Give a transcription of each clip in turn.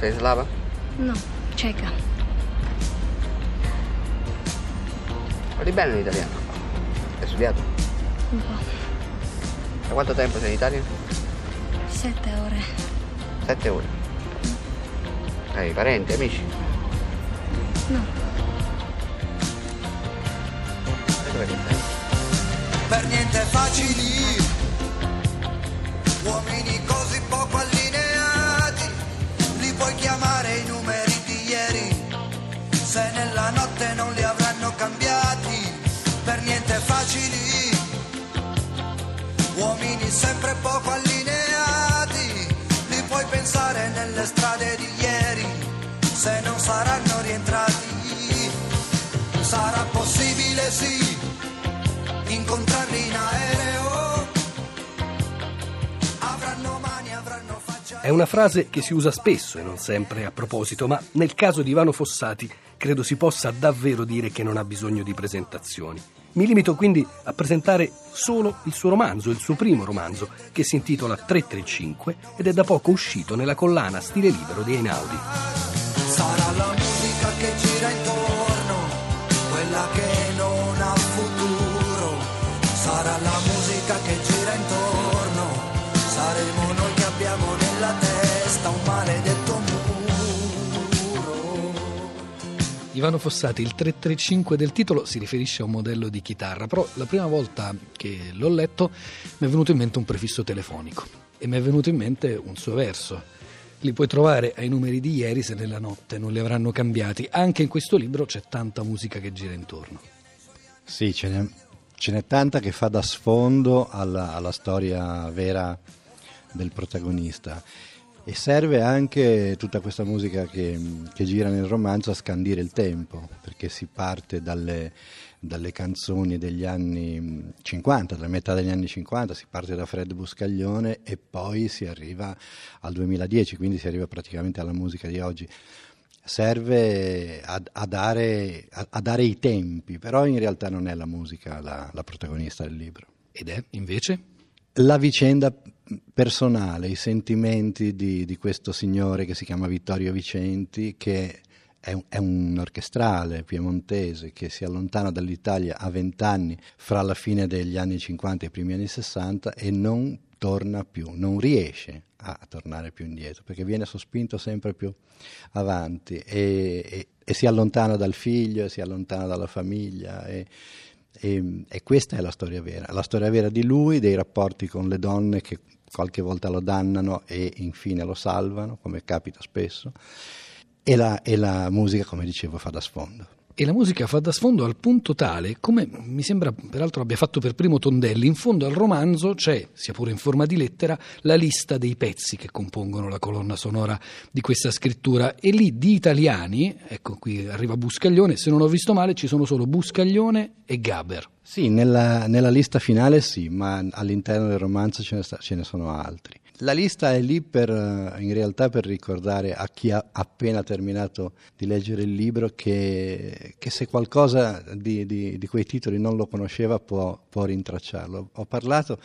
Sei slava? No, ceca. Parli bene l'italiano? Hai studiato? Un po'. Da quanto tempo sei in Italia? Sette ore. Sette ore. Hai parenti, amici? No. E dove sei? per niente facili, facili, uomini sempre poco allineati, li puoi pensare nelle strade di ieri, se non saranno rientrati, sarà possibile sì incontrarli in aereo. È una frase che si usa spesso e non sempre a proposito, ma nel caso di Ivano Fossati credo si possa davvero dire che non ha bisogno di presentazioni. Mi limito quindi a presentare solo il suo romanzo, il suo primo romanzo, che si intitola 335 ed è da poco uscito nella collana Stile Libero di Einaudi. Sarà la musica che gira intorno, quella che non ha futuro. Sarà la musica Ivano Fossati, il 335 del titolo si riferisce a un modello di chitarra, però la prima volta che l'ho letto mi è venuto in mente un prefisso telefonico e mi è venuto in mente un suo verso. Li puoi trovare ai numeri di ieri se nella notte non li avranno cambiati. Anche in questo libro c'è tanta musica che gira intorno. Sì, ce n'è, ce n'è tanta che fa da sfondo alla, alla storia vera del protagonista e serve anche tutta questa musica che, che gira nel romanzo a scandire il tempo, perché si parte dalle, dalle canzoni degli anni 50, dalla metà degli anni 50, si parte da Fred Buscaglione e poi si arriva al 2010, quindi si arriva praticamente alla musica di oggi serve a, a, dare, a, a, dare, i tempi, però in realtà non è la musica la, la, protagonista del libro. Ed è invece? La vicenda personale, i sentimenti di, di questo signore che si chiama Vittorio Vicenti, che è un, è un, orchestrale piemontese che si allontana dall'Italia a vent'anni fra la fine degli anni 50 e i primi anni 60 e non torna più, non riesce a tornare più indietro perché viene sospinto sempre più avanti e, e, e si allontana dal figlio, si allontana dalla famiglia e, e, questa è la storia vera, la storia vera di lui, dei rapporti con le donne che qualche volta lo dannano e infine lo salvano, come capita spesso, e la, e la musica, come dicevo, fa da sfondo. E la musica fa da sfondo al punto tale, come mi sembra peraltro abbia fatto per primo Tondelli, in fondo al romanzo c'è, sia pure in forma di lettera, la lista dei pezzi che compongono la colonna sonora di questa scrittura e lì di italiani, ecco qui arriva Buscaglione, se non ho visto male ci sono solo Buscaglione e Gaber. Sì, nella, nella lista finale sì, ma all'interno del romanzo ce ne, sta, ce ne sono altri. La lista è lì per, in realtà per ricordare a chi ha appena terminato di leggere il libro che, che se qualcosa di, di, di, quei titoli non lo conosceva può, può rintracciarlo. Ho parlato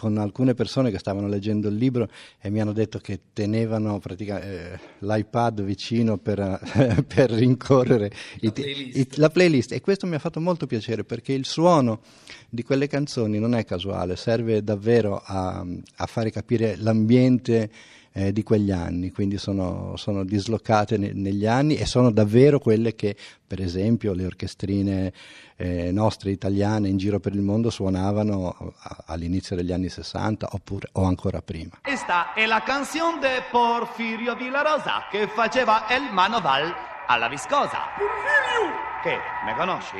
con alcune persone che stavano leggendo il libro e mi hanno detto che tenevano eh, l'iPad vicino per, per rincorrere la, playlist. I, la playlist e questo mi ha fatto molto piacere perché il suono di quelle canzoni non è casuale, serve davvero a, a fare capire l'ambiente eh, di quegli anni, quindi sono, sono dislocate ne, negli anni e sono davvero quelle che, per esempio, le orchestrine eh, nostre italiane in giro per il mondo suonavano a, all'inizio degli anni 60 oppure, o ancora prima. Questa è la canzone di Porfirio Villarosa che faceva il manoval alla viscosa. Porfirio! Che, me conosci?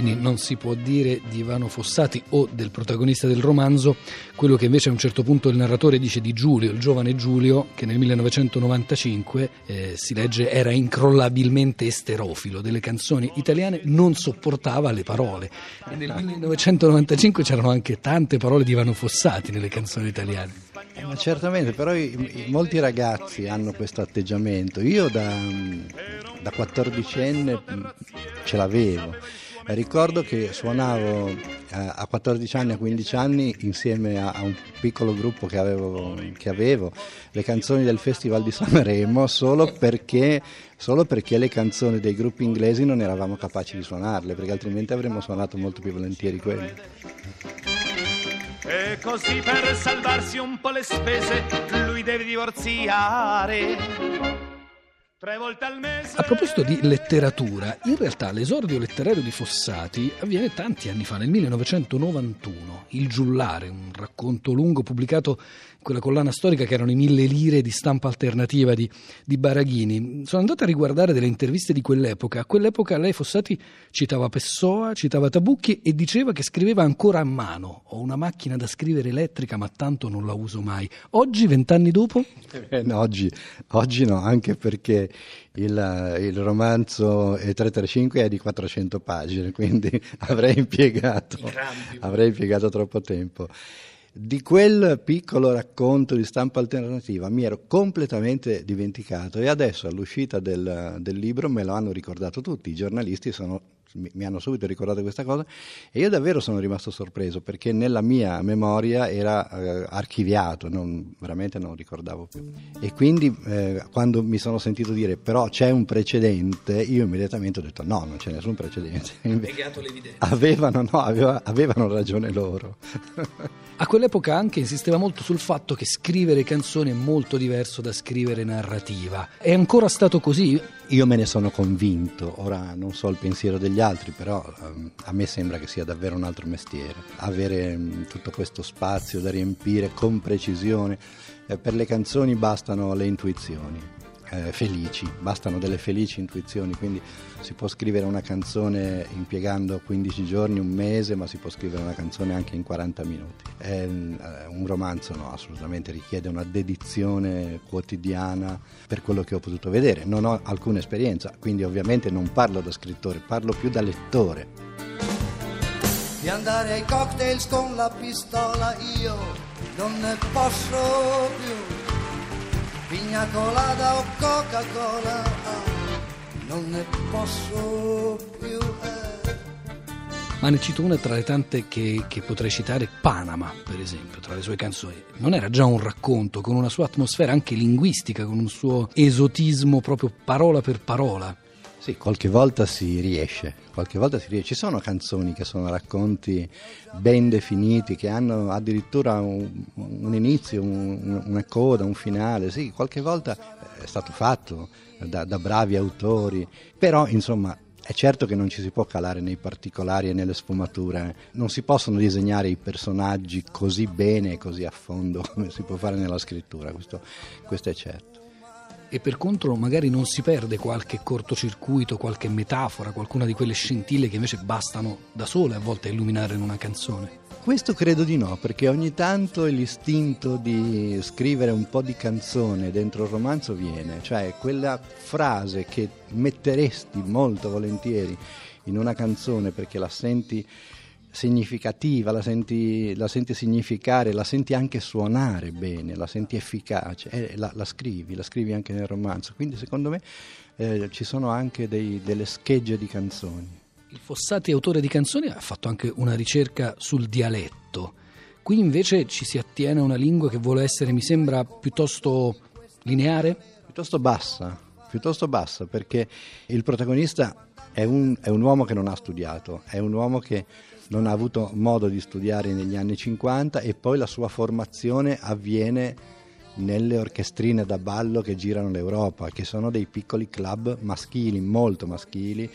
Quindi non si può dire di Ivano Fossati o del protagonista del romanzo quello che invece a un certo punto il narratore dice di Giulio, il giovane Giulio, che nel 1995 eh, si legge era incrollabilmente esterofilo, delle canzoni italiane non sopportava le parole. E nel 1995 c'erano anche tante parole di Ivano Fossati nelle canzoni italiane. Eh, ma certamente, però i, i, molti ragazzi hanno questo atteggiamento. Io da, da 14enne ce l'avevo Ricordo che suonavo eh, a 14 anni, a 15 anni, insieme a, un piccolo gruppo che avevo, che avevo, le canzoni del Festival di Sanremo solo perché, solo perché le canzoni dei gruppi inglesi non eravamo capaci di suonarle, perché altrimenti avremmo suonato molto più volentieri quelle. E così per salvarsi un po' le spese lui deve divorziare. A proposito di letteratura, in realtà l'esordio letterario di Fossati avviene tanti anni fa, nel 1991. Il Giullare, un racconto lungo pubblicato quella collana storica che erano i mille lire di stampa alternativa di, di Baraghini. Sono andato a riguardare delle interviste di quell'epoca. A quell'epoca lei, Fossati, citava Pessoa, citava Tabucchi e diceva che scriveva ancora a mano. Ho una macchina da scrivere elettrica, ma tanto non la uso mai. Oggi, vent'anni dopo? Eh, no, oggi, oggi no, anche perché il, il, romanzo 335 è di 400 pagine, quindi avrei impiegato, avrei impiegato troppo tempo. Di quel piccolo racconto di stampa alternativa mi ero completamente dimenticato e adesso all'uscita del, del libro me lo hanno ricordato tutti, i giornalisti sono mi, hanno subito ricordato questa cosa e io davvero sono rimasto sorpreso perché nella mia memoria era eh, archiviato, non, veramente non ricordavo più. E quindi eh, quando mi sono sentito dire però c'è un precedente, io immediatamente ho detto no, non c'è nessun precedente. Negato l'evidenza. Avevano, no, aveva, avevano ragione loro. A quell'epoca anche insisteva molto sul fatto che scrivere canzoni è molto diverso da scrivere narrativa. È ancora stato così? Io me ne sono convinto, ora non so il pensiero degli altri, però um, a me sembra che sia davvero un altro mestiere. Avere um, tutto questo spazio da riempire con precisione, eh, per le canzoni bastano le intuizioni eh, felici, bastano delle felici intuizioni, quindi si può scrivere una canzone impiegando 15 giorni, un mese, ma si può scrivere una canzone anche in 40 minuti. È eh, un romanzo no, assolutamente richiede una dedizione quotidiana per quello che ho potuto vedere. Non ho alcuna esperienza, quindi ovviamente non parlo da scrittore, parlo più da lettore. Di andare ai cocktails con la pistola io non ne posso più pigna colada o Coca-Cola, non ne posso più. Eh. Ma ne cito una tra le tante che, che, potrei citare, Panama, per esempio, tra le sue canzoni. Non era già un racconto, con una sua atmosfera anche linguistica, con un suo esotismo proprio parola per parola. Sì, qualche volta si riesce, qualche volta si riesce. Ci sono canzoni che sono racconti ben definiti, che hanno addirittura un, un inizio, un, una coda, un finale. Sì, qualche volta è stato fatto da, da bravi autori, però insomma è certo che non ci si può calare nei particolari e nelle sfumature, non si possono disegnare i personaggi così bene e così a fondo come si può fare nella scrittura, questo, questo è certo e per contro magari non si perde qualche cortocircuito, qualche metafora, qualcuna di quelle scintille che invece bastano da sole a volte a illuminare in una canzone. Questo credo di no, perché ogni tanto l'istinto di scrivere un po' di canzone dentro il romanzo viene, cioè quella frase che metteresti molto volentieri in una canzone perché la senti significativa, la senti, la senti, significare, la senti anche suonare bene, la senti efficace, eh, la, la, scrivi, la scrivi anche nel romanzo. Quindi secondo me eh, ci sono anche dei, delle schegge di canzoni. Il Fossati, autore di canzoni, ha fatto anche una ricerca sul dialetto. Qui invece ci si attiene a una lingua che vuole essere, mi sembra, piuttosto lineare? Piuttosto bassa, piuttosto bassa, perché il protagonista è un, è un uomo che non ha studiato, è un uomo che non ha avuto modo di studiare negli anni 50 e poi la sua formazione avviene nelle orchestrine da ballo che girano l'Europa, che sono dei piccoli club maschili, molto maschili,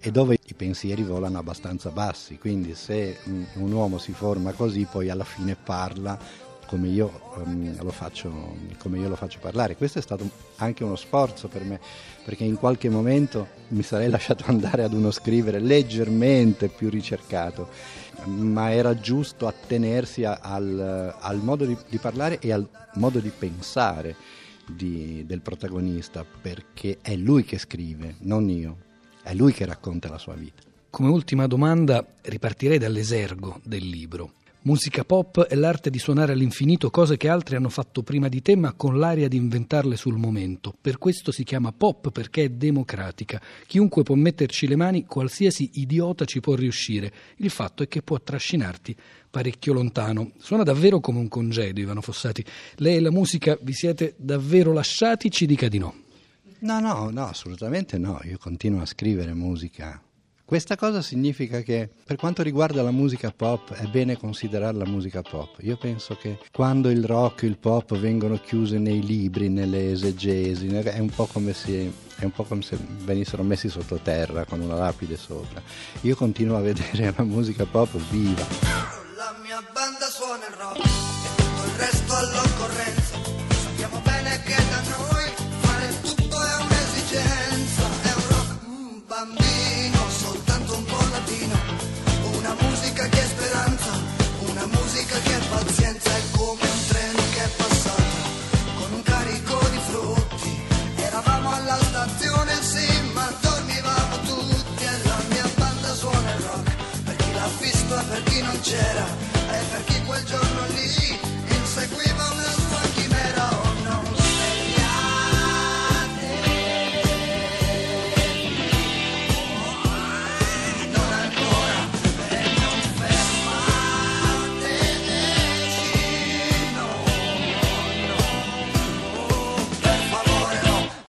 e dove i pensieri volano abbastanza bassi. Quindi se un uomo si forma così, poi alla fine parla come io, um, lo faccio, come io lo faccio parlare. Questo è stato anche uno sforzo per me, perché in qualche momento mi sarei lasciato andare ad uno scrivere leggermente più ricercato, ma era giusto attenersi al, al, modo di, di, parlare e al modo di pensare di, del protagonista, perché è lui che scrive, non io, è lui che racconta la sua vita. Come ultima domanda ripartirei dall'esergo del libro Musica pop è l'arte di suonare all'infinito cose che altri hanno fatto prima di te, ma con l'aria di inventarle sul momento. Per questo si chiama pop, perché è democratica. Chiunque può metterci le mani, qualsiasi idiota ci può riuscire. Il fatto è che può trascinarti parecchio lontano. Suona davvero come un congedo, Ivano Fossati. Lei e la musica vi siete davvero lasciati? Ci dica di no. No, no, no, assolutamente no. Io continuo a scrivere musica questa cosa significa che per quanto riguarda la musica pop è bene considerarla musica pop. Io penso che quando il rock e il pop vengono chiuse nei libri, nelle esegesi, è un po' come se, un po come se venissero messi sottoterra con una lapide sopra. Io continuo a vedere la musica pop viva.